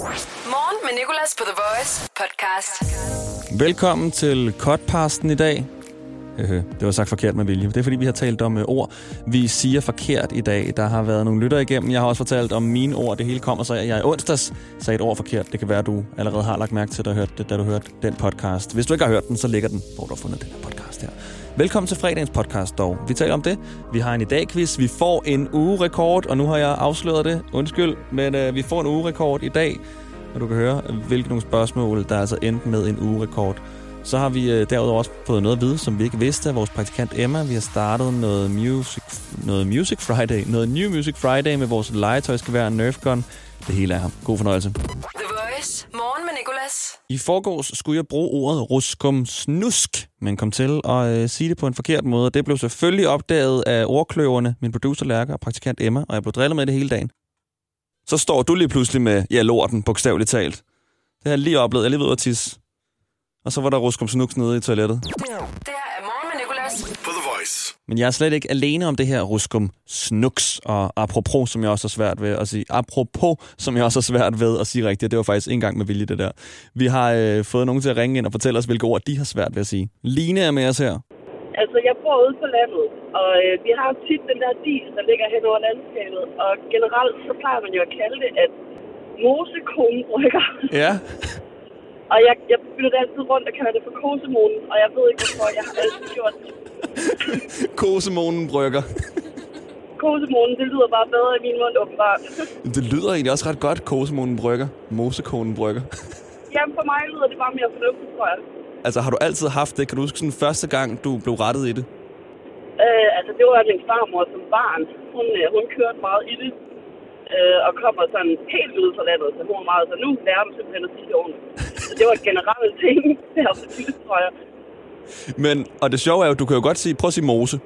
Morgen med Nicolas på The Voice podcast. Velkommen til Cutpasten i dag. Øh, Det var sagt forkert med vilje. Det er fordi, vi har talt om øh, ord, vi siger forkert i dag. Der har været nogle lytter igennem. Jeg har også fortalt om mine ord. Det hele kommer så, jeg i onsdags sagde et ord forkert. Det kan være, du allerede har lagt mærke til, da, hørt det, da du hørte den podcast. Hvis du ikke har hørt den, så ligger den, hvor du har fundet den her podcast her. Velkommen til fredagens podcast dog. Vi taler om det. Vi har en i dag quiz. Vi får en ugerekord, og nu har jeg afsløret det. Undskyld, men øh, vi får en ugerekord i dag. Og du kan høre, hvilke nogle spørgsmål, der er altså endte med en ugerekord. Så har vi øh, derudover også fået noget at vide, som vi ikke vidste af vores praktikant Emma. Vi har startet noget Music, noget music Friday, noget New Music Friday med vores legetøjsgevær Nerf Gun. Det hele er her. God fornøjelse. The Voice. Morgen med Nicolas. I forgårs skulle jeg bruge ordet ruskum snusk, men kom til at øh, sige det på en forkert måde. Det blev selvfølgelig opdaget af ordkløverne, min producer Lærke og praktikant Emma, og jeg blev drillet med det hele dagen. Så står du lige pludselig med, ja, lorten, bogstaveligt talt. Det har jeg lige oplevet. Jeg er lige ved at tisse. Og så var der ruskum snuks nede i toilettet. Det her er Morgen med Nicolas. The Voice. Men jeg er slet ikke alene om det her ruskum snuks, og apropos, som jeg også har svært ved at sige. Apropos, som jeg også har svært ved at sige rigtigt. Det var faktisk en gang med vilje, det der. Vi har øh, fået nogen til at ringe ind og fortælle os, hvilke ord de har svært ved at sige. Line er med os her. Altså, jeg bor ude på landet, og øh, vi har tit den der dis, der ligger hen over landskabet. Og generelt, så plejer man jo at kalde det, at mosekonen brygger. Ja. og jeg, jeg bytter det altid rundt og kalder det for kosemonen, og jeg ved ikke hvorfor, jeg har altid gjort det. Kosemonen brygger. Kosemonen, det lyder bare bedre i min mund, åbenbart. Det lyder egentlig også ret godt, kosemonen brygger. Mosekonen brygger. Jamen, for mig lyder det bare mere fornuftigt, tror jeg. Altså, har du altid haft det? Kan du huske sådan første gang, du blev rettet i det? Øh, altså, det var min farmor som barn. Hun, øh, hun kørte meget i det. Øh, og kommer sådan helt ud fra landet, så hun meget så nu lærer dem simpelthen at sige det ordentligt. Så det var en generel ting, der for det, tror jeg. Men, og det sjove er jo, du kan jo godt sige, prøv at sige mose.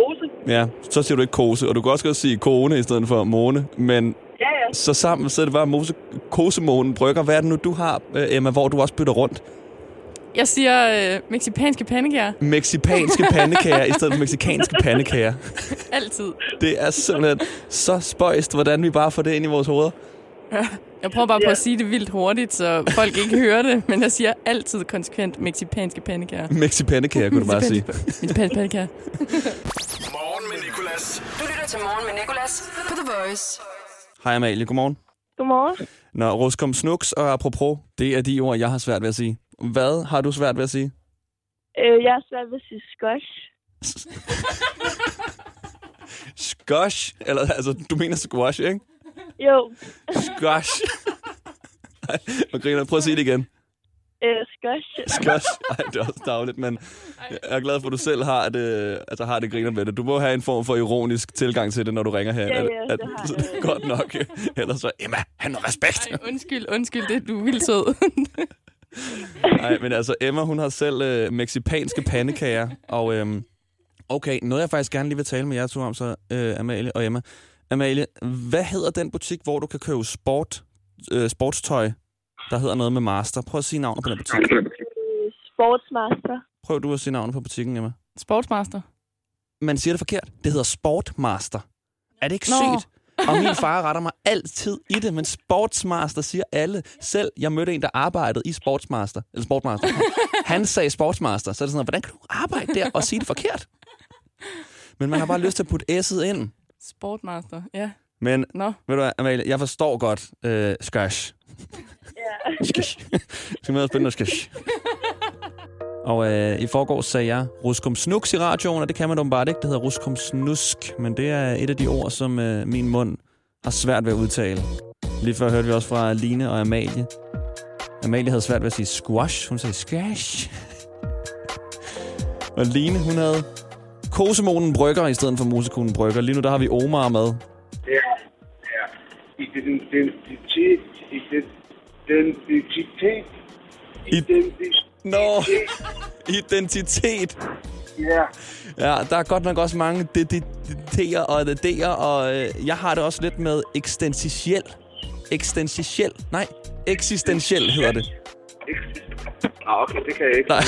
Mose? Ja, så siger du ikke kose, og du kan også godt sige kone i stedet for måne. Men Ja, ja. så sammen så er det bare mose, kosemånen brygger. Hvad er det nu, du har, øh, Emma, hvor du også bytter rundt? Jeg siger øh, meksipanske pandekager. Meksipanske pandekager i stedet for meksikanske pandekager. Altid. Det er simpelthen så spøjst, hvordan vi bare får det ind i vores hoveder. Jeg prøver bare på Ja. at sige det vildt hurtigt, så folk ikke hører det. Men jeg siger altid konsekvent meksipanske pandekager. Mexipandekager, kunne du bare sige. Meksipanske pandekager. Morgen med Nicolas. Du lytter til Morgen med Nicolas på The Voice. Hej Amalie, godmorgen. Godmorgen. Nå, ruskom snuks og apropos, det er de ord, jeg har svært ved at sige. Hvad har du svært ved at sige? Øh, jeg er svært ved at sige squash. Squash? Eller, altså, du mener squash, ikke? Jo, Squash. Ej, hvor griner. Prøv at sige det igen. øh, squash. Squash. Ej, det er også dagligt, men jeg er glad for, at du selv har det, altså har det griner med det. Du må have en form for ironisk tilgang til det, når du ringer her. Ja, ja, at, det har så jeg. godt nok. Ellers så, Emma, han har respekt. Ej, undskyld, undskyld, det du er vildt sød. Nej, men altså, Emma, hun har selv øh, meksipanske pandekager, og øhm, okay, noget jeg faktisk gerne lige vil tale med jer to om, så øh, Amalie og Emma. Amalie, hvad hedder den butik, hvor du kan købe sport, øh, sportstøj, der hedder noget med master? Prøv at sige navnet på den butik. Sportsmaster. Prøv du at sige navnet på butikken, Emma. Sportsmaster. Man siger det forkert. Det hedder Sportmaster. Er det ikke Nå. sygt? Og min far retter mig altid i det, men Sportsmaster siger alle. Selv jeg mødte en, der arbejdede i Sportsmaster. Eller Sportmaster. Han sagde Sportsmaster. Så er det sådan, hvordan kan du arbejde der og sige det forkert? Men man har bare lyst til at putte S'et ind. Sportmaster, ja. Men Nå, ved du hvad, Amalie, jeg forstår godt øh, skash. Ja. Skash. Det er meget spændende skash. Og øh, i forgårs sagde jeg ruskum snuks i radioen, og det kan man åbenbart ikke. Det hedder ruskum snusk, men det er et af de ord, som øh, min mund har svært ved at udtale. Lige før hørte vi også fra Line og Amalie. Amalie havde svært ved at sige squash. Hun sagde squash. og Line, hun havde kosemonen brygger i stedet for musekonen brygger. Lige nu der har vi Omar med. Ja, ja. Identitet, identitet, identitet, Nå, identitet. ja. Ja, der er godt nok også mange DDT'er og DD'er, og øh, jeg har det også lidt med eksistentiel. Eksistentiel. Nej, eksistentiel hedder det. Ah, okay, det kan jeg ikke. Nej.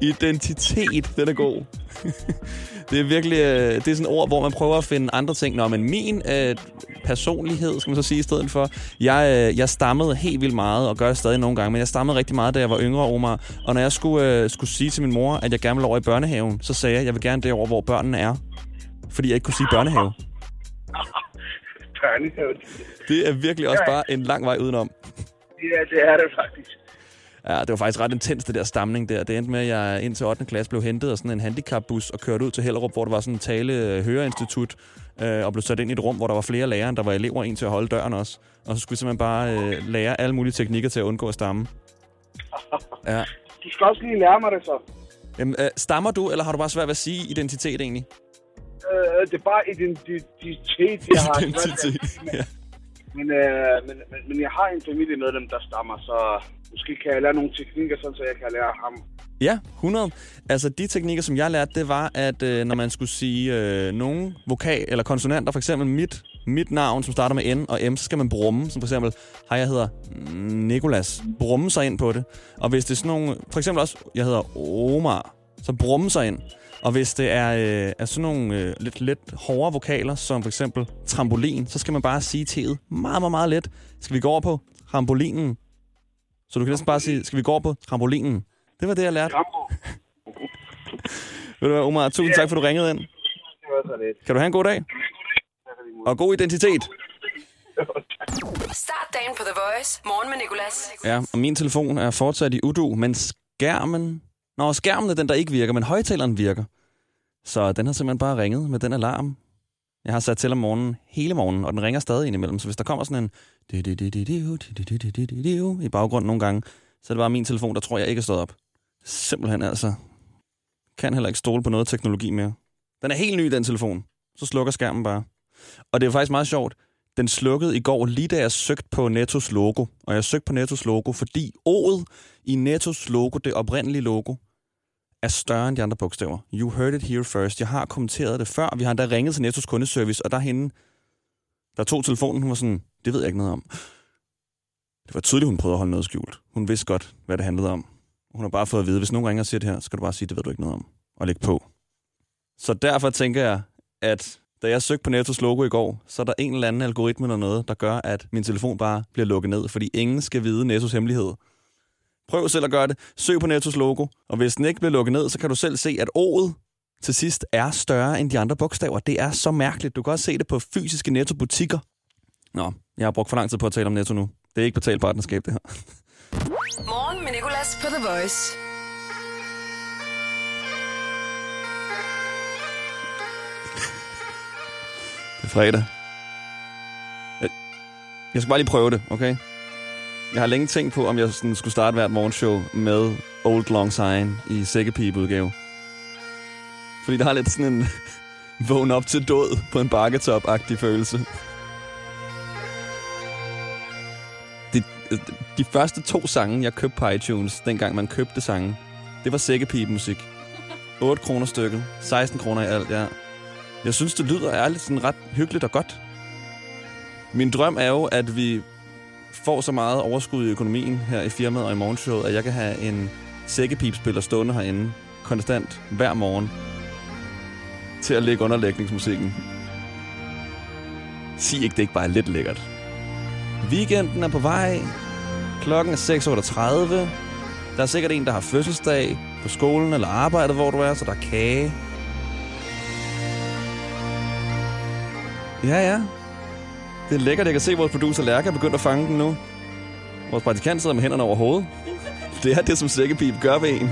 Identitet, den er god. det er virkelig øh, det er sådan et ord, hvor man prøver at finde andre ting. Nå, men min øh, personlighed, skal man så sige i stedet for, jeg, øh, jeg stammede helt vildt meget, og gør det stadig nogle gange, men jeg stammede rigtig meget, da jeg var yngre, Omar. Og når jeg skulle, øh, skulle sige til min mor, at jeg gerne ville over i børnehaven, så sagde jeg, at jeg vil gerne derover, hvor børnene er. Fordi jeg ikke kunne sige børnehave. Børnehave. Det er virkelig også bare en lang vej udenom. Ja, det er det faktisk. Ja, det var faktisk ret intens, det der stamning der. Det endte med, at jeg ind til 8. klasse blev hentet af sådan en handicapbus og kørt ud til Hellerup, hvor der var sådan en tale-høreinstitut, øh, og blev sat ind i et rum, hvor der var flere lærere, der var elever, en til at holde døren også. Og så skulle vi simpelthen bare øh, lære alle mulige teknikker til at undgå at stamme. Ja. Du skal også lige lære mig det så. Jamen, øh, stammer du, eller har du bare svært ved at sige identitet egentlig? Øh, det er bare identitet, jeg har. Identitet, ja. Men, øh, men, men, men jeg har en familiemedlem, der stammer, så måske kan jeg lære nogle teknikker, sådan, så jeg kan lære ham. Ja, 100. Altså, de teknikker, som jeg lærte, det var, at øh, når man skulle sige øh, nogle vokal eller konsonanter, for eksempel mit, mit navn, som starter med N og M, så skal man brumme, som for eksempel, hej, jeg hedder Nikolas. Brumme sig ind på det. Og hvis det er sådan nogle, for eksempel også, jeg hedder Omar, så brumme sig ind. Og hvis det er, øh, er sådan nogle øh, lidt, lidt hårdere vokaler, som for eksempel trampolin, så skal man bare sige T'et meget, meget, meget let. Skal vi gå over på trampolinen? Så du kan næsten bare sige, skal vi gå over på trampolinen? Det var det, jeg lærte. Ved du hvad, Omar, tusind tak, for du ringede ind. Det var så lidt. Kan du have en god dag? Og god identitet. Start dagen på The Voice. Morgen med Nicolas. Ja, og min telefon er fortsat i udu, men skærmen... Nå, skærmen er den, der ikke virker, men højtaleren virker. Så den har simpelthen bare ringet med den alarm. Jeg har sat til om morgenen hele morgenen, og den ringer stadig indimellem. Så hvis der kommer sådan en i baggrunden nogle gange, så er det bare min telefon, der tror jeg ikke er stået op. Simpelthen altså. Kan heller ikke stole på noget teknologi mere. Den er helt ny, den telefon. Så slukker skærmen bare. Og det er faktisk meget sjovt. Den slukkede i går, lige da jeg søgte på Nettos logo. Og jeg søgte på Nettos logo, fordi O'et i Nettos logo, det oprindelige logo, er større end de andre bogstaver. You heard it here first. Jeg har kommenteret det før. Vi har endda ringet til Nettos kundeservice, og der hende, der tog telefonen, hun var sådan, det ved jeg ikke noget om. Det var tydeligt, hun prøvede at holde noget skjult. Hun vidste godt, hvad det handlede om. Hun har bare fået at vide, hvis nogen ringer og siger det her, så skal du bare sige, det ved du ikke noget om. Og lægge på. Så derfor tænker jeg, at da jeg søgte på Nettos logo i går, så er der en eller anden algoritme eller noget, der gør, at min telefon bare bliver lukket ned, fordi ingen skal vide Nettos hemmelighed. Prøv selv at gøre det. Søg på Nettos logo, og hvis den ikke bliver lukket ned, så kan du selv se, at O'et til sidst er større end de andre bogstaver. Det er så mærkeligt. Du kan også se det på fysiske Netto-butikker. Nå, jeg har brugt for lang tid på at tale om Netto nu. Det er ikke betalt partnerskab, det her. Morgen med Nicolas på The Voice. Det er fredag. Jeg- Jeg skal bare lige prøve det, okay? Jeg har længe tænkt på, om jeg sådan skulle starte hvert morgenshow med Old Long Sign i sækkepipe-udgave. Fordi der er lidt sådan en vågn op til død på en bakketop-agtig følelse. De, de første to sange, jeg købte på iTunes, dengang man købte sange, det var sækkepipe-musik. 8 kroner stykket. 16 kroner i alt, ja. Jeg synes, det lyder ærligt sådan ret hyggeligt og godt. Min drøm er jo, at vi får så meget overskud i økonomien her i firmaet og i morgenshowet, at jeg kan have en sækkepipspiller stående herinde konstant hver morgen til at lægge underlægningsmusikken. Sig ikke, det ikke bare er lidt lækkert. Weekenden er på vej. Klokken er 6.38. Der er sikkert en, der har fødselsdag på skolen eller arbejdet, hvor du er, så der er kage. Ja, ja. Det er lækkert, jeg kan se, at vores producer Lærke er begyndt at fange den nu. Vores praktikant sidder med hænderne over hovedet. Det er det, som sækkepip gør ved en.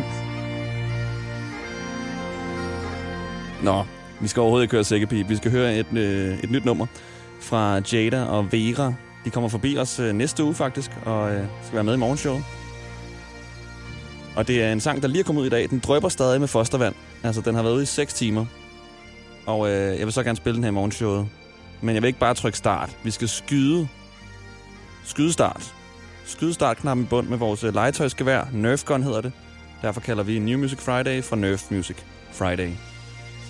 Nå, vi skal overhovedet ikke høre Sækkepi. Vi skal høre et, øh, et nyt nummer fra Jada og Vera. De kommer forbi os øh, næste uge faktisk, og øh, skal være med i morgenshowet. Og det er en sang, der lige er kommet ud i dag. Den drøber stadig med fostervand. Altså, den har været ude i 6 timer. Og øh, jeg vil så gerne spille den her i morgenshowet. Men jeg vil ikke bare trykke start. Vi skal skyde. Skyde start. Skyde startknappen i bund med vores øh, legetøjsgevær. Nerf Gun hedder det. Derfor kalder vi New Music Friday fra Nerf Music Friday.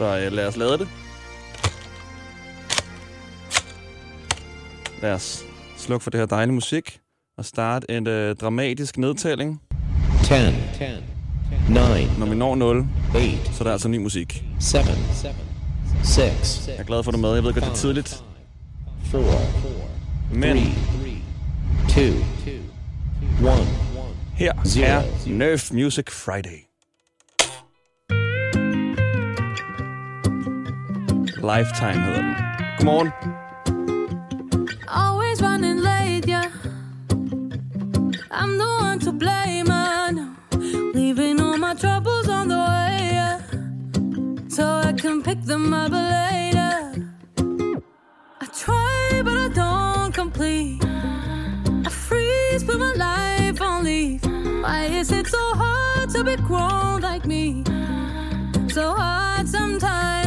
Så øh, lad os lade det. Lad os slukke for det her dejlige musik og starte en øh, dramatisk nedtælling. 10, 10, nine, Når vi når 0, eight, så er der altså ny musik. seven, six, Jeg er glad for, at du er med. Jeg ved godt, det er tidligt. four, Men three, two, one. her Zero. er Nerf Music Friday. Lifetime hedder den. Godmorgen. Always running late, yeah. I'm the one to blame, I. Leaving all my troubles on the way, yeah. So I can pick them up later. I try, but I don't complete. I freeze, put my life on leave. Why is it so hard to be grown like me? So hard sometimes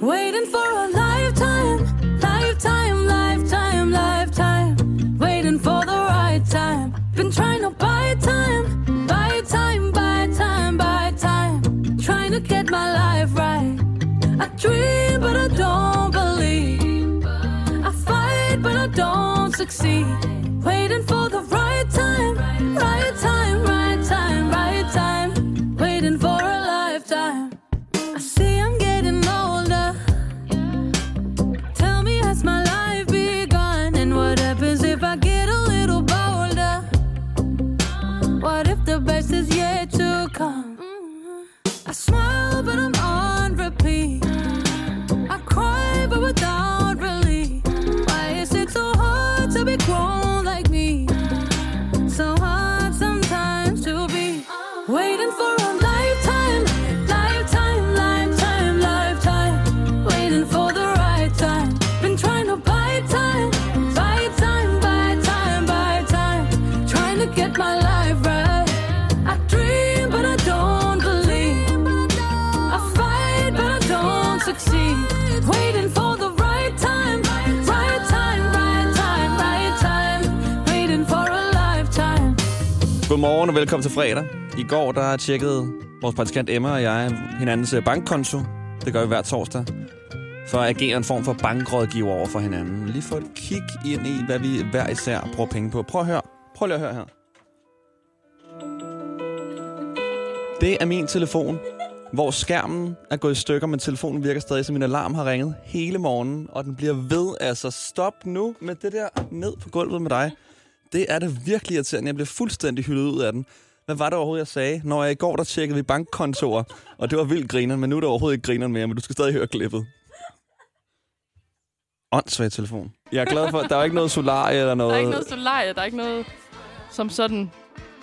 waiting for a lifetime, lifetime, lifetime, lifetime. Waiting for the right time. Been trying to buy time, buy time, buy time, buy time. Trying to get my life right. I dream, but I don't believe. I fight, but I don't succeed. Best is yet to come? I smile, Godmorgen og velkommen til fredag. I går der tjekkede vores praktikant Emma og jeg hinandens øh, bankkonto. Det gør vi hver torsdag. For at agere en form for bankrådgiver over for hinanden. Lige få et kig ind i, hvad vi hver især bruger penge på. Prøv at høre. Prøv lige at høre her. Det er min telefon, hvor skærmen er gået i stykker, men telefonen virker stadig, så min alarm har ringet hele morgenen, og den bliver ved. Altså, stop nu med det der ned på gulvet med dig. Det er det virkelig irriterende. Jeg bliver fuldstændig hyldet ud af den. Hvad var det overhovedet, jeg sagde? Når jeg i går, der tjekkede vi bankkontorer, og det var vildt grineren, men nu er det overhovedet ikke grineren mere, men du skal stadig høre klippet. Åndssvag telefon. Jeg er glad for, at der er ikke noget solarie eller noget. Der er ikke noget solarie, der er ikke noget som sådan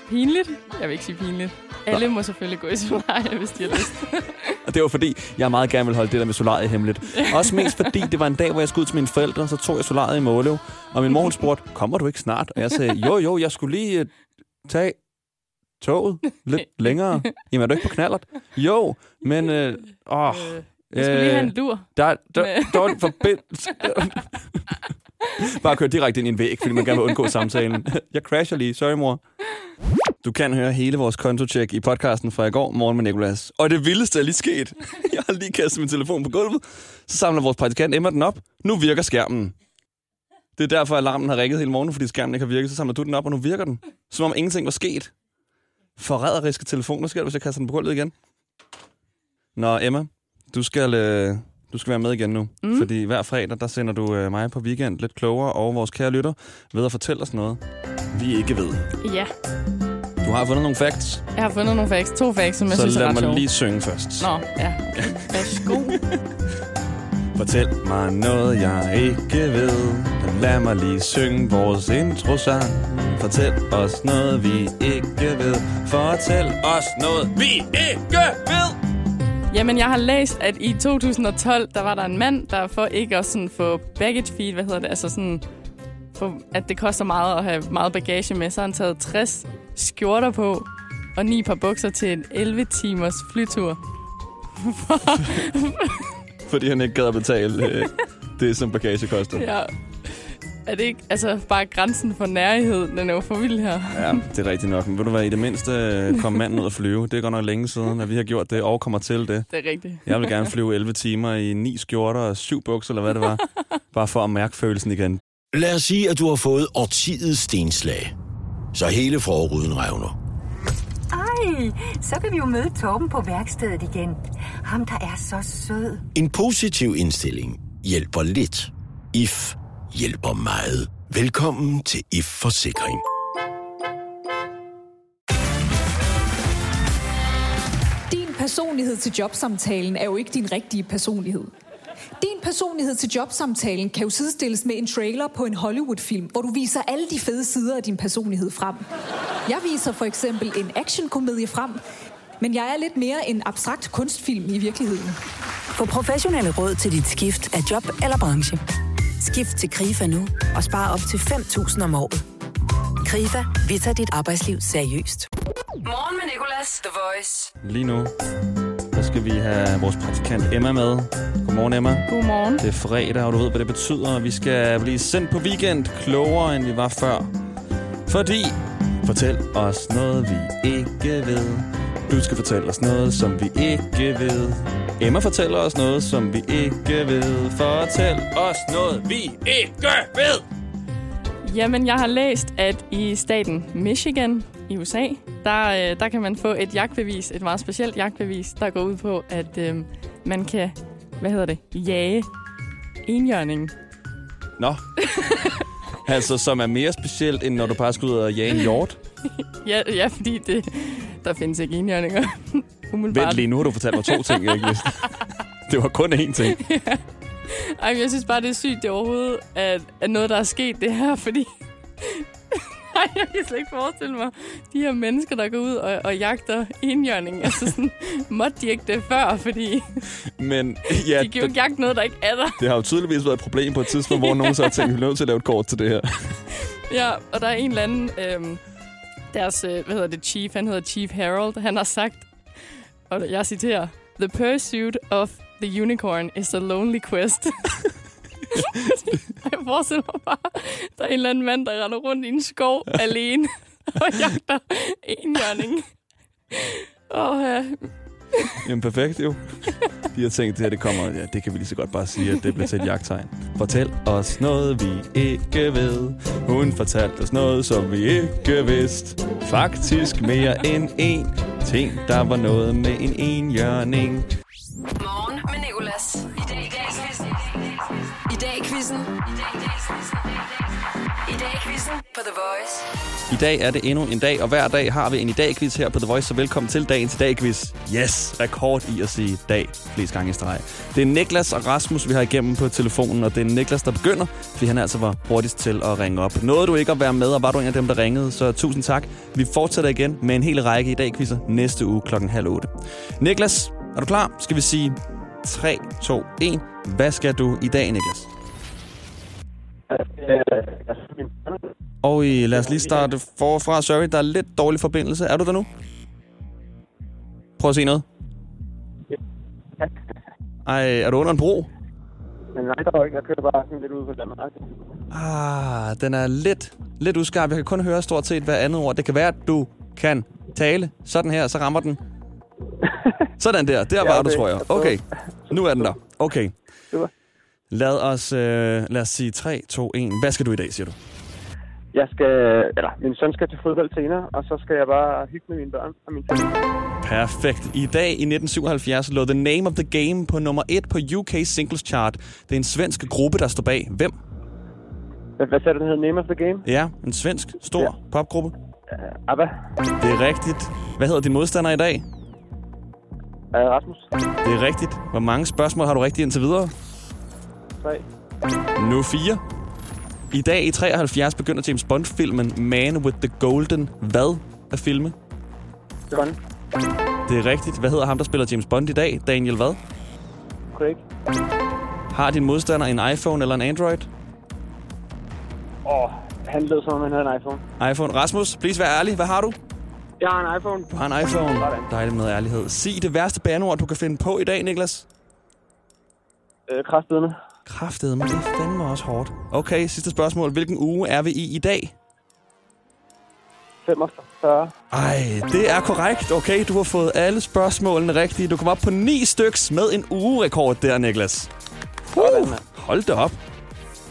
pinligt. Jeg vil ikke sige pinligt. Alle må selvfølgelig gå i solarie, hvis de har lyst. Og det var fordi, jeg meget gerne vil holde det der med solarie hemmeligt. Også mest fordi, det var en dag, hvor jeg skulle ud til mine forældre, så tog jeg solariet i Måløv. Og min mor spurgte, kommer du ikke snart? Og jeg sagde, jo jo, jeg skulle lige uh, tage toget lidt længere. Jamen er du ikke på knallert? Jo, men... Øh, åh, Jeg skulle lige have en lur. der, der, med- der var en forbindelse. Bare køre direkte ind i en væg, fordi man gerne vil undgå samtalen. Jeg crasher lige. Sorry, mor. Du kan høre hele vores kontotjek i podcasten fra i går, Morgen med Nicolas. Og det vildeste er lige sket. Jeg har lige kastet min telefon på gulvet. Så samler vores praktikant Emma den op. Nu virker skærmen. Det er derfor, alarmen har ringet hele morgen, fordi skærmen ikke har virket. Så samler du den op, og nu virker den. Som om ingenting var sket. Forræderiske telefoner sker, hvis jeg kaster den på gulvet igen. Nå, Emma, du skal, øh, du skal være med igen nu. Mm. Fordi hver fredag, der sender du øh, mig på weekend lidt klogere og vores kære lytter ved at fortælle os noget, vi ikke ved. Ja, Du har fundet nogle facts, jeg har fundet nogle facts. To facts, som jeg så synes er lad ret mig lige synge først. Nå, ja. Værsgo. Fortæl mig noget, jeg ikke ved. Lad mig lige synge vores intro-sang. Fortæl os noget, vi ikke ved. Fortæl os noget, vi ikke ved. Jamen, jeg har læst, at i 2012, der var der en mand, der for ikke at sådan få baggage feed, hvad hedder det, altså sådan, for, at det koster meget at have meget bagage med, så har han taget 60 skjorter på og ni par bukser til en 11 timers flytur. Fordi han ikke gad at betale øh, det, som bagage koster. Ja. Er det ikke, altså bare grænsen for nærhed, den er jo for vild her. Ja, det er rigtigt nok. Men ved du hvad, i det mindste øh, kom manden ud at flyve. Det er godt nok længe siden, at vi har gjort det og kommer til det. Det er rigtigt. Jeg vil gerne flyve 11 timer i ni skjorter og syv bukser, eller hvad det var. Bare for at mærke følelsen igen. Lad os sige, at du har fået årtidets stenslag. Så hele forruden revner. Ej, så kan vi jo møde Torben på værkstedet igen. Ham, der er så sød. En positiv indstilling hjælper lidt. IF hjælper meget. Velkommen til IF Forsikring. Din personlighed til jobsamtalen er jo ikke din rigtige personlighed. Din personlighed til jobsamtalen kan jo sidestilles med en trailer på en Hollywood-film, hvor du viser alle de fede sider af din personlighed frem. Jeg viser for eksempel en actionkomedie frem, men jeg er lidt mere en abstrakt kunstfilm i virkeligheden. Få professionelle råd til dit skift af job eller branche. Skift til KRIFA nu og spare op til 5.000 om året. KRIFA, vi tager dit arbejdsliv seriøst. Morgen med Nicolas, The Voice. Lige nu, der skal vi have vores praktikant Emma med. Godmorgen, Emma. Godmorgen. Det er fredag, og du ved, hvad det betyder. Vi skal blive sendt på weekend klogere, end vi var før. Fordi, fortæl os noget, vi ikke ved. Du skal fortælle os noget, som vi ikke ved. Emma fortæller os noget, som vi ikke ved. Fortæl os noget, vi ikke ved. Jamen, jeg har læst, at i staten Michigan i USA, der, øh, der kan man få et jagtbevis, et meget specielt jagtbevis, der går ud på, at øh, man kan, hvad hedder det, jage enhjørningen. Nå. altså, som er mere specielt, end når du bare skal ud og jage en hjort. Ja, ja fordi det, der findes ikke enhjørninger. Umiddelbart. Vent lige, nu har du fortalt mig to ting, jeg ikke vidste. Det var kun én ting. Ej, men jeg synes bare, det er sygt, det er overhovedet, at, at noget, der er sket det her, fordi... Ej, jeg kan slet ikke forestille mig, de her mennesker, der går ud og, og jagter enhjørning. Altså sådan, måtte de ikke det før, fordi Men ja, de kan jo ikke jagte noget, der ikke er der. det har jo tydeligvis været et problem på et tidspunkt, hvor nogen så har tænkt, vi er nødt til at lave et kort til det her. Ja, og der er en eller anden, øhm, deres, øh, hvad hedder det, chief, han hedder Chief Harold, han har sagt, og jeg citerer, The pursuit of the unicorn is a lonely quest. jeg forestiller mig bare, der er en eller anden mand, der render rundt i en skov alene og jagter enhjørning. Åh, ja. Jamen perfekt jo. De har tænkt, det her det kommer, ja, det kan vi lige så godt bare sige, at det bliver til et jagttegn. Fortæl os noget, vi ikke ved. Hun fortalte os noget, som vi ikke vidste. Faktisk mere end én ting, der var noget med en enhjørning. Morgen med Nicolas. I dag i quizzen. I dag i quizzen. I dag quizzen på The Voice. I dag er det endnu en dag, og hver dag har vi en i dag-quiz her på The Voice, så velkommen til dagens i dag-quiz. Yes, rekord i at sige dag flest gange i streg. Det er Niklas og Rasmus, vi har igennem på telefonen, og det er Niklas, der begynder, fordi han altså var hurtigst til at ringe op. Nåede du ikke at være med, og var du en af dem, der ringede, så tusind tak. Vi fortsætter igen med en hel række i dag-quizzer næste uge klokken halv otte. Niklas, er du klar? Skal vi sige 3, 2, 1. Hvad skal du i dag, Niklas? Og i, lad os lige starte forfra. Sorry, der er lidt dårlig forbindelse. Er du der nu? Prøv at se noget. Ej, er du under en bro? Men nej, der var ikke. Jeg kører bare sådan lidt ud på landet. Ah, den er lidt, lidt uskarp. Jeg kan kun høre stort set hver andet ord. Det kan være, at du kan tale sådan her, så rammer den. Sådan der. Der Ja, var du, okay. tror jeg. Okay, nu er den der. Okay. Super. Lad os, øh, lad os sige 3, 2, 1. Hvad skal du i dag, siger du? Jeg skal, eller min søn skal til fodbold senere, og så skal jeg bare hygge med mine børn og min familie. Perfekt. I dag i 1977 lå The Name of the Game på nummer 1 på UK Singles Chart. Det er en svensk gruppe, der står bag. Hvem? Hvad, hvad sagde du, den hedder? Name of the Game? Ja, en svensk, stor ja. popgruppe. Uh, ABBA. Det er rigtigt. Hvad hedder din modstander i dag? Uh, Rasmus. Det er rigtigt. Hvor mange spørgsmål har du rigtigt indtil videre? 3. Nu fire. I dag i 73 begynder James Bond-filmen Man with the Golden hvad at filme? John. Det er rigtigt. Hvad hedder ham, der spiller James Bond i dag? Daniel hvad? Craig. Har din modstander en iPhone eller en Android? Åh, oh, han lød som om han havde en iPhone. iPhone. Rasmus, please vær ærlig. Hvad har du? Jeg har en iPhone. Du har en iPhone. Dejligt med ærlighed. Sig det værste bandeord, du kan finde på i dag, Niklas. Øh, kraftedeme. Kraftedeme, det er fandme også hårdt. Okay, sidste spørgsmål. Hvilken uge er vi i i dag? 45. Ej, det er korrekt. Okay, du har fået alle spørgsmålene rigtige. Du kom op på ni styks med en ugerekord der, Niklas. Uh, hold da op.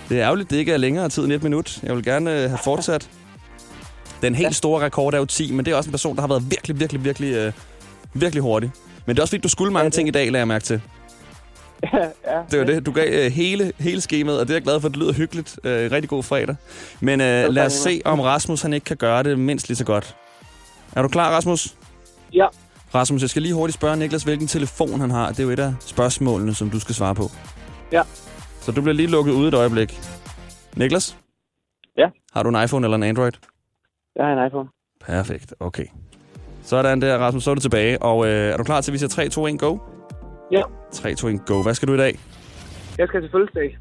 Det er ærgerligt, det ikke er længere tid end et minut. Jeg vil gerne øh, have fortsat. Den helt store rekord er jo 10, men det er også en person, der har været virkelig, virkelig, virkelig, øh, virkelig hurtig. Men det er også fordi, du skulle mange ting i dag, lader jeg mærke til. ja. Det var det. Du gav øh, hele, hele skemaet, og det er jeg glad for. Det lyder hyggeligt. Øh, rigtig god fredag. Men øh, lad os se, om Rasmus han ikke kan gøre det mindst lige så godt. Er du klar, Rasmus? Ja. Rasmus, jeg skal lige hurtigt spørge Niklas, hvilken telefon han har. Det er jo et af spørgsmålene, som du skal svare på. Ja. Så du bliver lige lukket ude et øjeblik. Niklas? Ja. Har du en iPhone eller en Android? Jeg har en iPhone. Perfekt, okay. Sådan der, Rasmus, så er du tilbage. Og øh, er du klar til, at vi siger 3, 2, 1, go? Ja. 3, 2, 1, go. Hvad skal du i dag? Jeg skal til fødselsdag.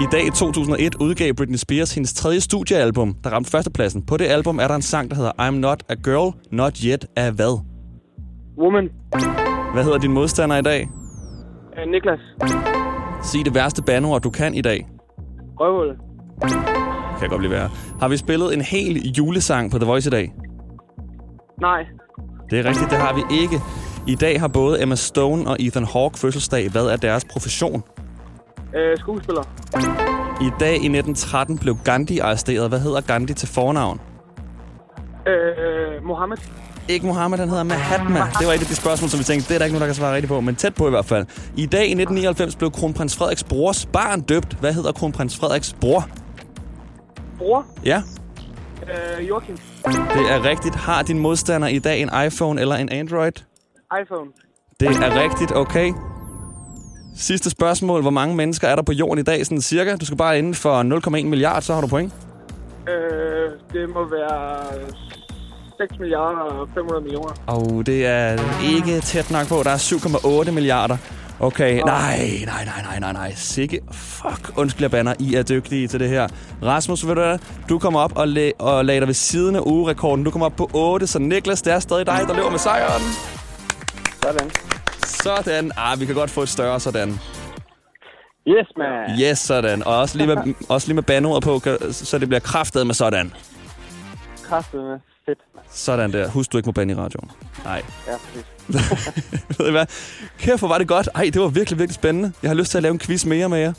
I dag i 2001 udgav Britney Spears hendes tredje studiealbum, der ramte førstepladsen. På det album er der en sang, der hedder I'm Not a Girl, Not Yet af hvad? Woman. Hvad hedder din modstander i dag? Øh, Niklas. Sig det værste banord, du kan i dag. Røvhul. Kan godt blive værre. Har vi spillet en hel julesang på The Voice i dag? Nej. Det er rigtigt, det har vi ikke. I dag har både Emma Stone og Ethan Hawke fødselsdag. Hvad er deres profession? Øh, skuespiller. I dag i 1913 blev Gandhi arresteret. Hvad hedder Gandhi til fornavn? Øh, Mohammed. Ikke Mohammed, han hedder Mahatma. Det var et af de spørgsmål, som vi tænkte, det er der ikke nogen, der kan svare rigtigt på, men tæt på i hvert fald. I dag i 1999 blev kronprins Frederiks brors barn døbt. Hvad hedder kronprins Frederiks bror? Bror. Ja, Øh, Joachim. det er rigtigt. Har din modstander i dag en iPhone eller en Android? iPhone. Det er rigtigt, okay. Sidste spørgsmål. Hvor mange mennesker er der på jorden i dag, sådan cirka? Du skal bare inden for 0,1 milliard, så har du point. Øh, det må være 6 milliarder og 500 millioner. Og det er ikke tæt nok på. Der er 7,8 milliarder. Okay, nej, nej, nej, nej, nej, nej. Sikke, fuck, undskyld, jeg banner. I er dygtige til det her. Rasmus, ved du hvad? Du kommer op og, la- og lagde dig ved siden af ugerekorden. Du kommer op på 8, så Niklas, det er stadig dig, der løber med sejren. Sådan. Sådan. Ah, vi kan godt få et større sådan. Yes, man. Yes, sådan. Og også lige med, også lige med bandeordet på, så det bliver kraftet med sådan. Kraftet med fedt. Sådan der. Husk, du ikke må bande i radioen. Nej. Ja, præcis. Ved I hvad? Kæft, hvor var det godt. Ej, det var virkelig, virkelig spændende. Jeg har lyst til at lave en quiz mere med jer.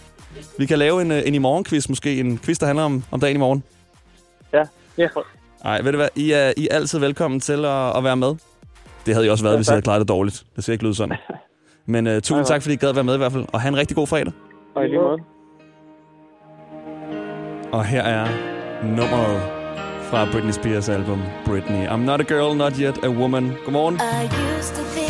Vi kan lave en, øh, en i morgen quiz måske. En quiz, der handler om, om dagen i morgen. Ja. Ja. Nej, ved du hvad? I er, I er altid velkommen til at, at være med. Det havde I også været, Ja, hvis I tak. havde klaret det dårligt. Det skal ikke lyde sådan. Men uh, tusind tak, fordi I gad være med i hvert fald. Og have en rigtig god fredag. Og i lige måde. Og her er nummeret fra Britney Spears album Britney. I'm not a girl, not yet a woman. Godmorgen. I used to think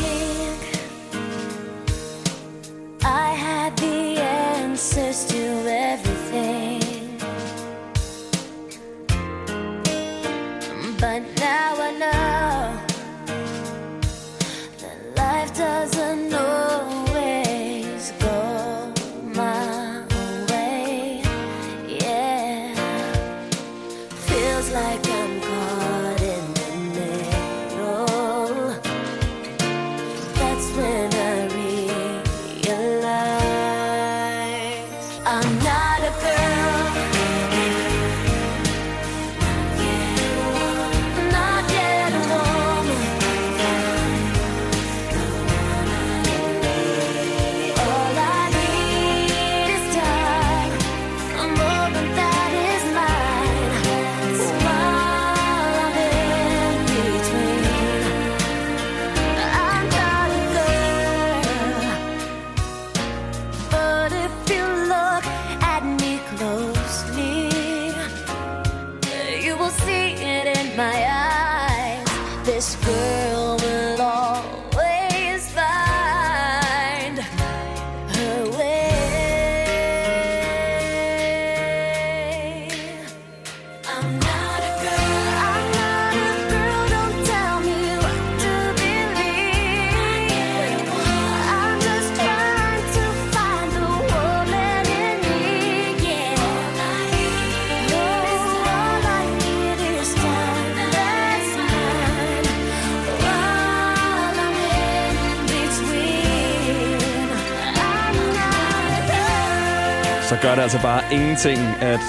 det altså bare ingenting, at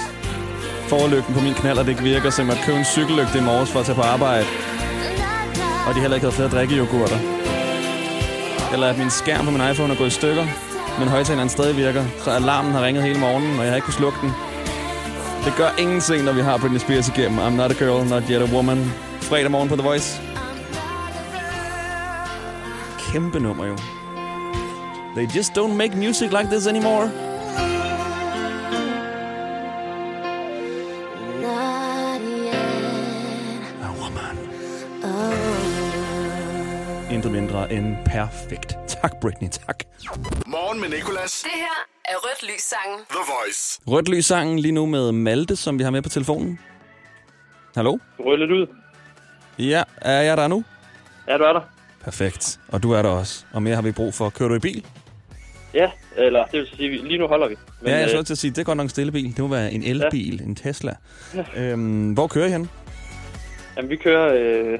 forlygten på min knaller det ikke virker, så jeg måtte købe en cykellygte i morges for at tage på arbejde. Og de heller ikke havde flere drikkejogurter. Eller at min skærm på min iPhone er gået i stykker, men højtaleren stadig virker, så alarmen har ringet hele morgenen, og jeg har ikke kunnet slukke den. Det gør ingenting, når vi har Britney Spears igennem. I'm not a girl, not yet a woman. Fredag morgen på The Voice. Kæmpe nummer jo. They just don't make music like this anymore. Intet mindre end perfekt. Tak, Britney, tak. Morgen med Nicolas. Det her er Rødt Lys Sangen. The Voice. Rødt lys sangen lige nu med Malte, som vi har med på telefonen. Hallo? Du rører lidt ud. Ja, er jeg der nu? Ja, du er der. Perfekt. Og du er der også. Og mere har vi brug for. Kører du i bil? Ja, eller det vil sige, lige nu holder vi. Men, ja, jeg øh, skulle til at sige, det er godt nok en stille bil. Det må være en elbil, ja. en Tesla. øhm, hvor kører I hen? Jamen, vi kører øh,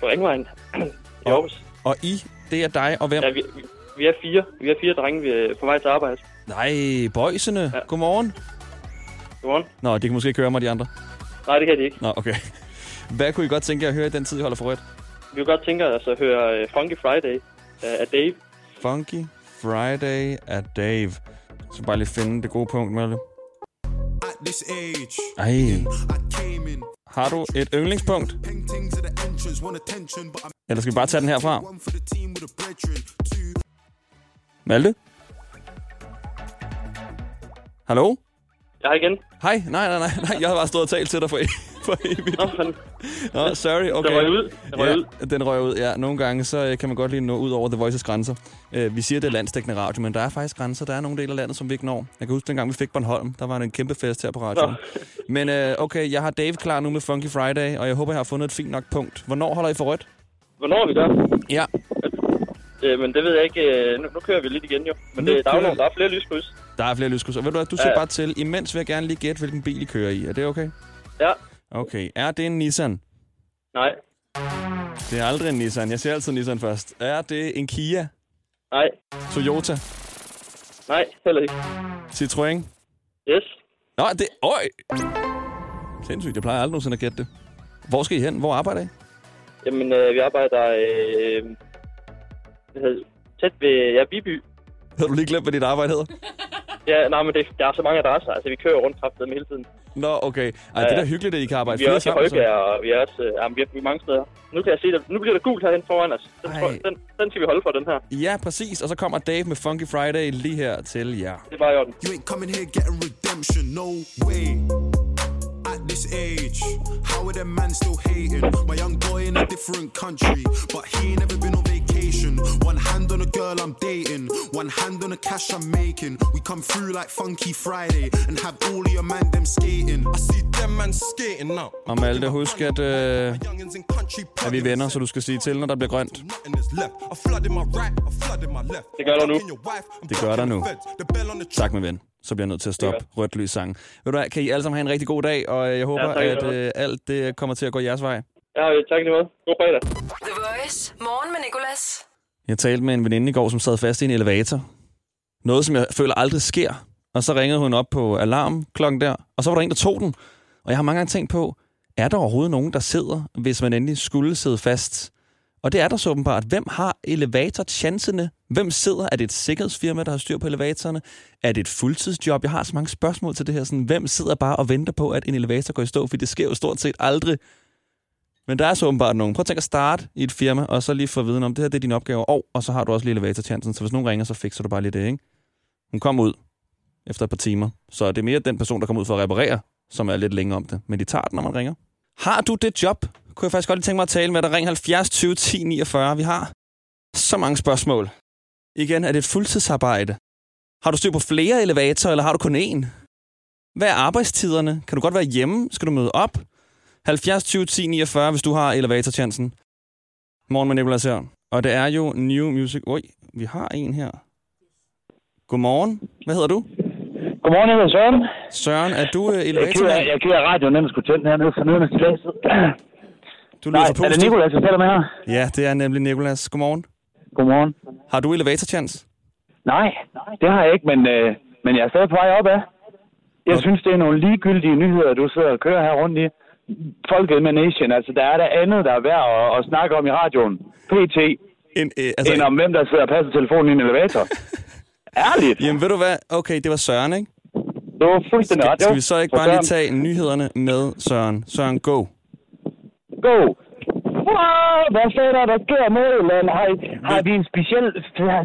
på Ringvejen i Aarhus. Og I, det er dig og hvem? Ja, vi, vi, vi er fire. Vi er fire drenge vi er på vej til arbejde. Nej, bøjsene. Ja. Godmorgen. Godmorgen. Nå, de kan måske køre mig, de andre. Nej, det kan de ikke. Nå, okay. Hvad kunne I godt tænke jer at høre i den tid, I holder for rødt? Vi kunne godt tænke os at høre øh, Funky Friday af Dave. Funky Friday af Dave. Så bare lige finde det gode punkt, this age, Ej. I came in. Har du et yndlingspunkt? Eller skal vi bare tage den herfra? Malte? Hallo? Jeg er igen. Hej, nej, nej, nej, nej, jeg har bare stået og talt til dig for, for evigt. Nå, fanden. Nå, sorry, okay. Den røg ud. Den røg ja, ud. den røg ud, ja. Nogle gange, så øh, kan man godt lige nå ud over The Voices grænser. Uh, vi siger, det er landstækkende radio, men der er faktisk grænser. Der er nogle dele af landet, som vi ikke når. Jeg kan huske, dengang vi fik Bornholm, der var en kæmpe fest her på radioen. Men uh, okay, jeg har Dave klar nu med Funky Friday, og jeg håber, jeg har fundet et fint nok punkt. Hvornår holder I for rødt? Hvornår vi gør? Ja. Øh, men det ved jeg ikke. øh, Nu, nu kører vi lidt igen, jo. Men Nu det, der, er jo der er flere lyskryds. Der er flere lyskryds. Og ved du hvad, du ser ja. bare til. Imens vil jeg gerne lige gætte, hvilken bil I kører i. Er det okay? Ja. Okay. Er det en Nissan? Nej. Det er aldrig en Nissan. Jeg ser altid Nissan først. Er det en Kia? Nej. Toyota? Nej, heller ikke. Citroën? Yes. Nå, det... Øj! Sindssygt. Jeg plejer aldrig nogensinde at gætte det. Hvor skal I hen? Hvor arbejder I? Jamen, øh, vi arbejder øh, tæt ved ja, Biby. Har du lige glemt, hvad dit arbejde hedder? Ja, nej, men det, der er så mange adresser. Altså, vi kører rundt kraftedet hele tiden. Nå, okay. Ej, Ja, det er da hyggeligt, at I kan arbejde vi er flere også i sammen. så. Højbjerg, og vi er også øh, jamen, vi er, vi er mange steder. Nu kan jeg se, at nu bliver der gult herhen foran os. Den, Ej. den, den skal vi holde for, den her. Ja, præcis. Og så kommer Dave med Funky Friday lige her til jer. Det er bare i orden. You ain't coming here getting redemption, no way. This age, how are them man still hating? My young boy in a different country, but he ain't never been on vacation. One hand on a girl I'm dating, one hand on the cash I'm making. We come through like Funky Friday and have all of your man them skating. I see them man skating now. Og Malte, husk, at, øh, at vi er venner, så du skal sige til, når der bliver grønt. Det gør der nu. Det gør der nu. Tak, min ven. Så bliver jeg nødt til at stoppe rødt lys sang. Ved du hvad, kan I alle sammen have en rigtig god dag, og jeg håber, tak, at øh, alt det kommer til at gå jeres vej. Ja, tak lige måde. God fredag. The Voice. Morgen med Nicolas. Jeg talte med en veninde i går, som sad fast i en elevator. Noget, som jeg føler aldrig sker. Og så ringede hun op på alarmklokken der, og så var der en, der tog den. Og jeg har mange gange tænkt på, er der overhovedet nogen, der sidder, hvis man endelig skulle sidde fast? Og det er der så åbenbart. Hvem har elevatorchancerne? Hvem sidder? Er det et sikkerhedsfirma, der har styr på elevatorerne? Er det et fuldtidsjob? Jeg har så mange spørgsmål til det her. Sådan, hvem sidder bare og venter på, at en elevator går i stå? For det sker jo stort set aldrig. Men der er så åbenbart nogen. Prøv at tænke at starte i et firma, og så lige få viden om, det her det er din opgave. Og, og så har du også lige elevatorchancen. Så hvis nogen ringer, så fikser du bare lige det, ikke? Hun kom ud efter et par timer. Så det er mere den person, der kommer ud for at reparere, som er lidt længere om det. Men de tager den, når man ringer. Har du det job? Kunne jeg faktisk godt lige tænke mig at tale med dig. Ring 70 20 10 49. Vi har så mange spørgsmål. Igen, er det et fuldtidsarbejde? Har du styr på flere elevatorer, eller har du kun én? Hvad er arbejdstiderne? Kan du godt være hjemme? Skal du møde op? 70 20 10 49, hvis du har elevatorchancen. Morgen med Nicolas her. Og det er jo New Music. Oj, vi har en her. Godmorgen. Hvad hedder du? Godmorgen, jeg hedder Søren. Søren, er du øh, Jeg elevatormand? jeg giver radioen, den skulle tænde hernede for neden Du Nej, er det Nicolas, jeg taler med her? Ja, det er nemlig Nikolas. Godmorgen. Godmorgen. Har du elevatorchance? Nej, det har jeg ikke, men, øh, men jeg er stadig på vej op af. Jeg synes, det er nogle ligegyldige nyheder, du sidder og kører her rundt i. Folket med Nation, altså der er der andet, der er værd at, at snakke om i radioen. PT. En, øh, altså, end om hvem, der sidder og passer telefonen i en elevator. Ærligt. Jamen ved du hvad? Okay, det var Søren, ikke? Du var fuldstændig ret. Skal, skal vi så ikke bare lige tage nyhederne med Søren? Søren, go. Go! Wow, hvad fanden er der sker i Nordjylland? Har, har vi en speciel,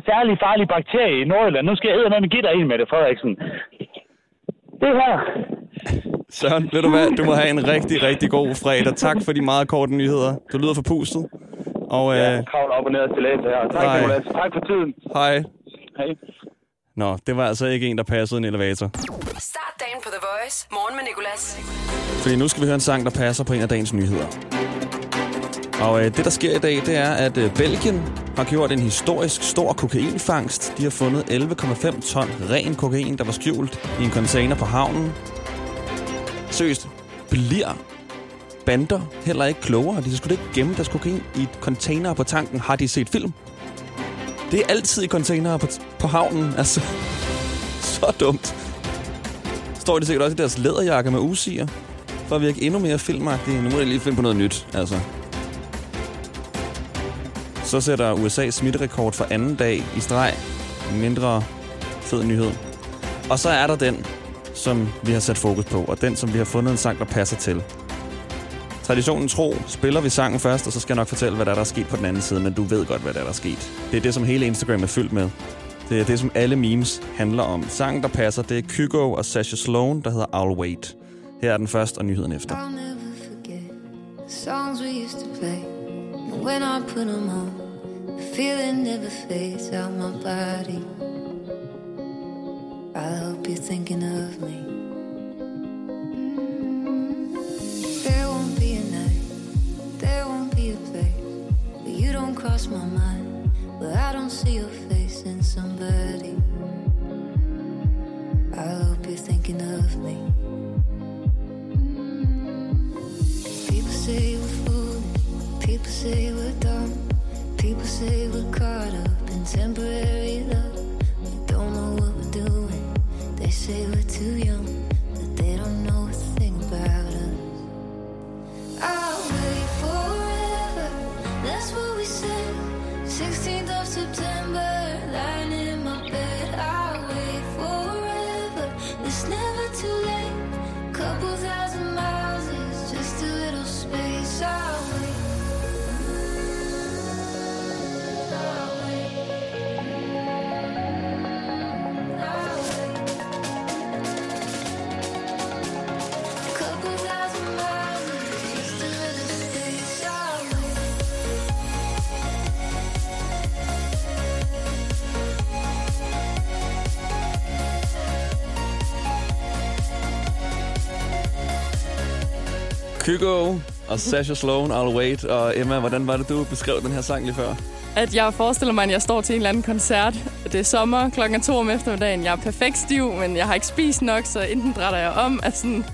særlig farlig bakterie i Nordjylland? Nu skal jeg eddermame give dig en med det, Frederiksen. Det her. Søren, ved du hvad? Du må have en rigtig, rigtig god fredag. Tak for de meget korte nyheder. Du lyder forpustet. Og øh, Ja, kravl op og ned til læse her. Tak, Hej. Nicolas. Tak for tiden. hej. Hej. Nå, det var altså ikke en, der passede en elevator. Start dagen på The Voice. Morgen med Nicolas. Fordi nu skal vi høre en sang, der passer på en af dagens nyheder. Og øh, det, der sker i dag, det er, at øh, Belgien har gjort en historisk stor kokainfangst. De har fundet 11,5 ton ren kokain, der var skjult i en container på havnen. Seriøst, bliver bander heller ikke klogere? De skulle ikke gemme deres kokain i container på tanken. Har de set film? Det er altid i containere på, på havnen. Altså, så dumt. Står de sikkert også i deres læderjakker med usiger, for at virke endnu mere filmagtige. Nu må jeg lige finde på noget nyt, altså. Så sætter USA smitterekord for anden dag i streg. Mindre fed nyhed. Og så er der den, som vi har sat fokus på, og den, som vi har fundet en sang, der passer til. Traditionen tro, spiller vi sangen først, og så skal jeg nok fortælle, hvad der er, der er sket på den anden side, men du ved godt, hvad der er, der er sket. Det er det, som hele Instagram er fyldt med. Det er det, som alle memes handler om. Sangen, der passer, det er Kygo og Sasha Sloan, der hedder I'll Wait. Her er den først, og nyheden efter. I'll never forget songs we used to play. When I put them on, the feeling never fades out my body. I hope you're thinking of me. Kygo og Sasha Sloan, I'll Wait. Og Emma, hvordan var det, du beskrev den her sang lige før? At jeg forestiller mig, at jeg står til en eller anden koncert. Det er sommer klokken to om eftermiddagen. Jeg er perfekt stiv, men jeg har ikke spist nok, så enten drætter jeg om af sådan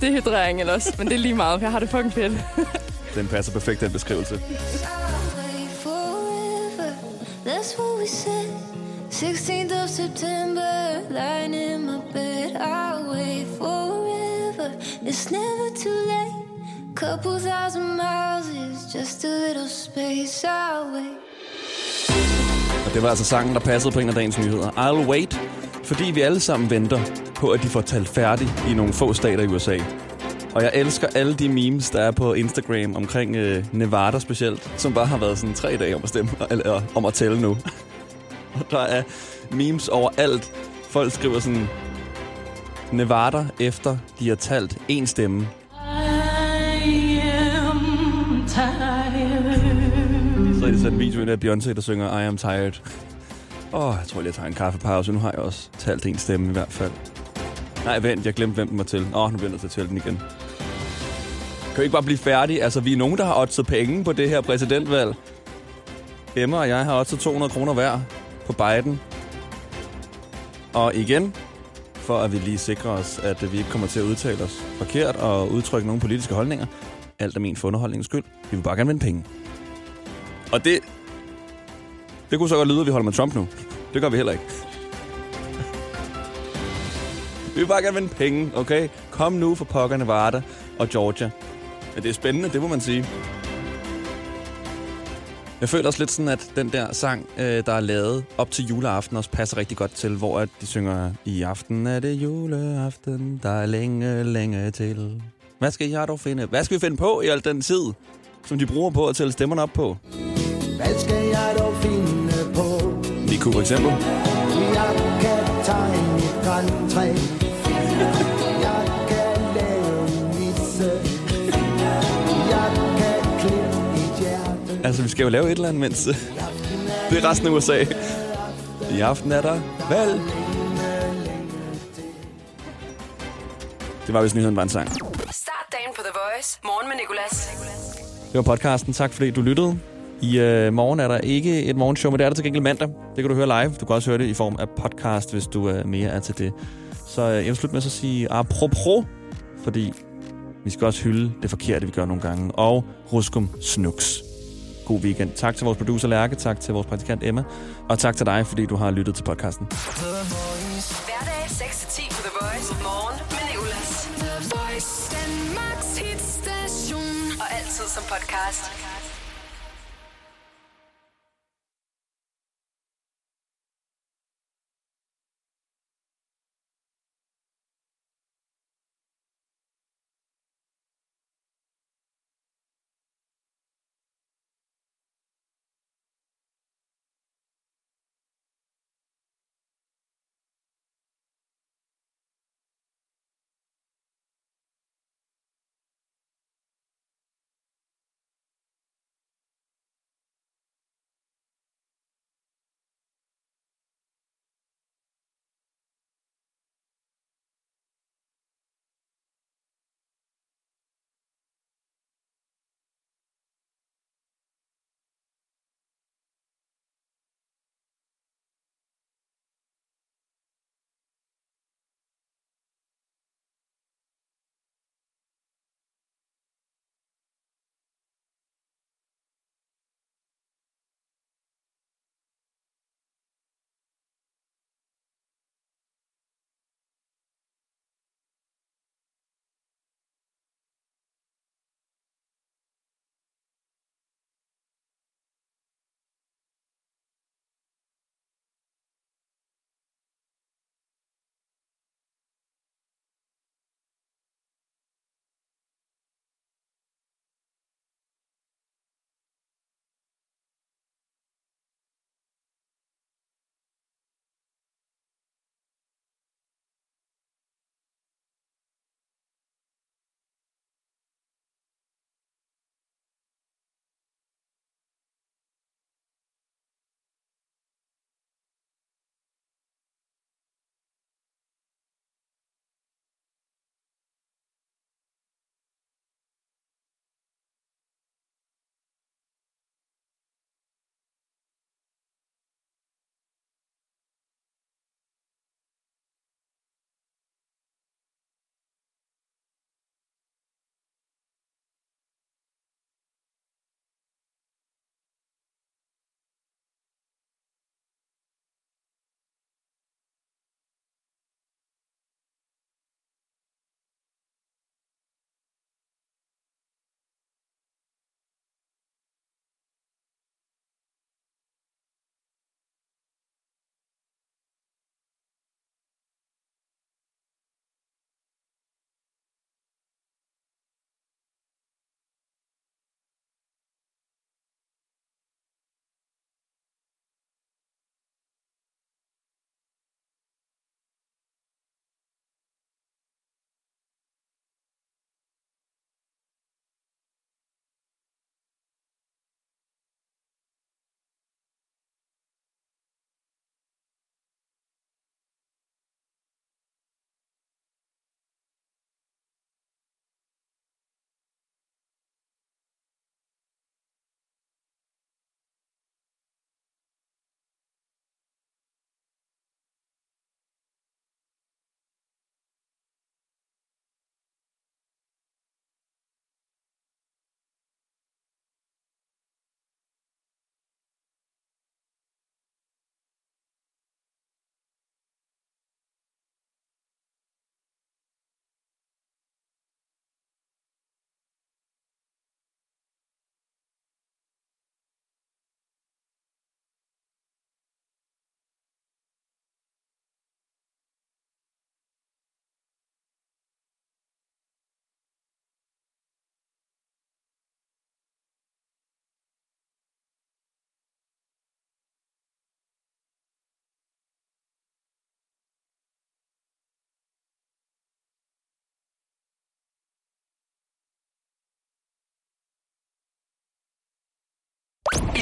dehydrering eller også. Men det er lige meget, for jeg har det fucking fedt. Den passer perfekt, den beskrivelse. wait forever. That's what we said. 16th of September, lying in my bed. I'll wait forever. It's never too late. Couple thousand miles is just a little space. I'll wait. Og det var altså sangen, der passede på en af dagens nyheder. I'll Wait, fordi vi alle sammen venter på, at de får talt færdigt i nogle få stater i USA. Og jeg elsker alle de memes, der er på Instagram omkring øh, Nevada specielt, som bare har været sådan tre dage om at stemme, eller om at tælle nu. Og der er memes overalt. Folk skriver sådan, Nevada efter de har talt en stemme. Så har de en video af Beyoncé, der synger I am tired. Åh, oh, jeg tror lige, jeg tager en kaffepause. Nu har jeg også talt en stemme i hvert fald. Nej, vent, jeg glemte, hvem den var til. Åh, oh, nu bliver jeg nødt til at tælle den igen. Kan vi ikke bare blive færdige? Altså, vi er nogen, der har oddset penge på det her præsidentvalg. Emma og jeg har også 200 kroner hver på Biden. Og igen, for at vi lige sikrer os, at vi ikke kommer til at udtale os forkert og udtrykke nogle politiske holdninger. Alt er min for underholdningens skyld. Vi vil bare gerne vinde penge. Og det... Det kunne så godt lyde, at vi holder med Trump nu. Det gør vi heller ikke. Vi vil bare gerne vinde penge, okay? Kom nu for pokkerne Varda og Georgia. Men det er spændende, det må man sige. Jeg føler også lidt sådan, at den der sang, øh, der er lavet op til juleaften, også passer rigtig godt til, hvor at de synger, i aften er det juleaften, der er længe, længe til. Hvad skal jeg dog finde? Hvad skal vi finde på i al den tid, som de bruger på at tælle stemmerne op på? Hvad skal jeg dog finde på? Vi kunne for eksempel. Jeg kan tegne et grantræ. Jeg kan lave en visse. Jeg kan klippe et hjerte. Altså, vi skal jo lave et eller andet, mens det er resten af USA. I aften er der valg. Det var, hvis nyheden var en sang. Start dagen på The Voice. Morgen med Nicolas. Det var podcasten. Tak fordi du lyttede. I øh, morgen er der ikke et morgenshow, men det er der til gengæld mandag. Det kan du høre live. Du kan også høre det i form af podcast, hvis du øh, mere er til det. Så øh, jeg vil slutte med så at sige apropos, fordi vi skal også hylde det forkerte, vi gør nogle gange. Og ruskum snuks. God weekend. Tak til vores producer Lærke, tak til vores praktikant Emma, og tak til dig, fordi du har lyttet til podcasten. Hverdag 6-10 på The Voice. Morgen med Nicolas. The Voice. Danmarks hitstation. Og altid som podcast.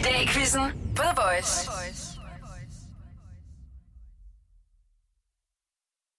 Dag i quizzen på The Voice.